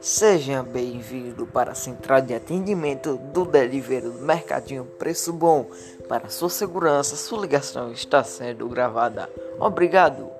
Seja bem-vindo para a central de atendimento do Delivery do Mercadinho Preço Bom. Para sua segurança, sua ligação está sendo gravada. Obrigado.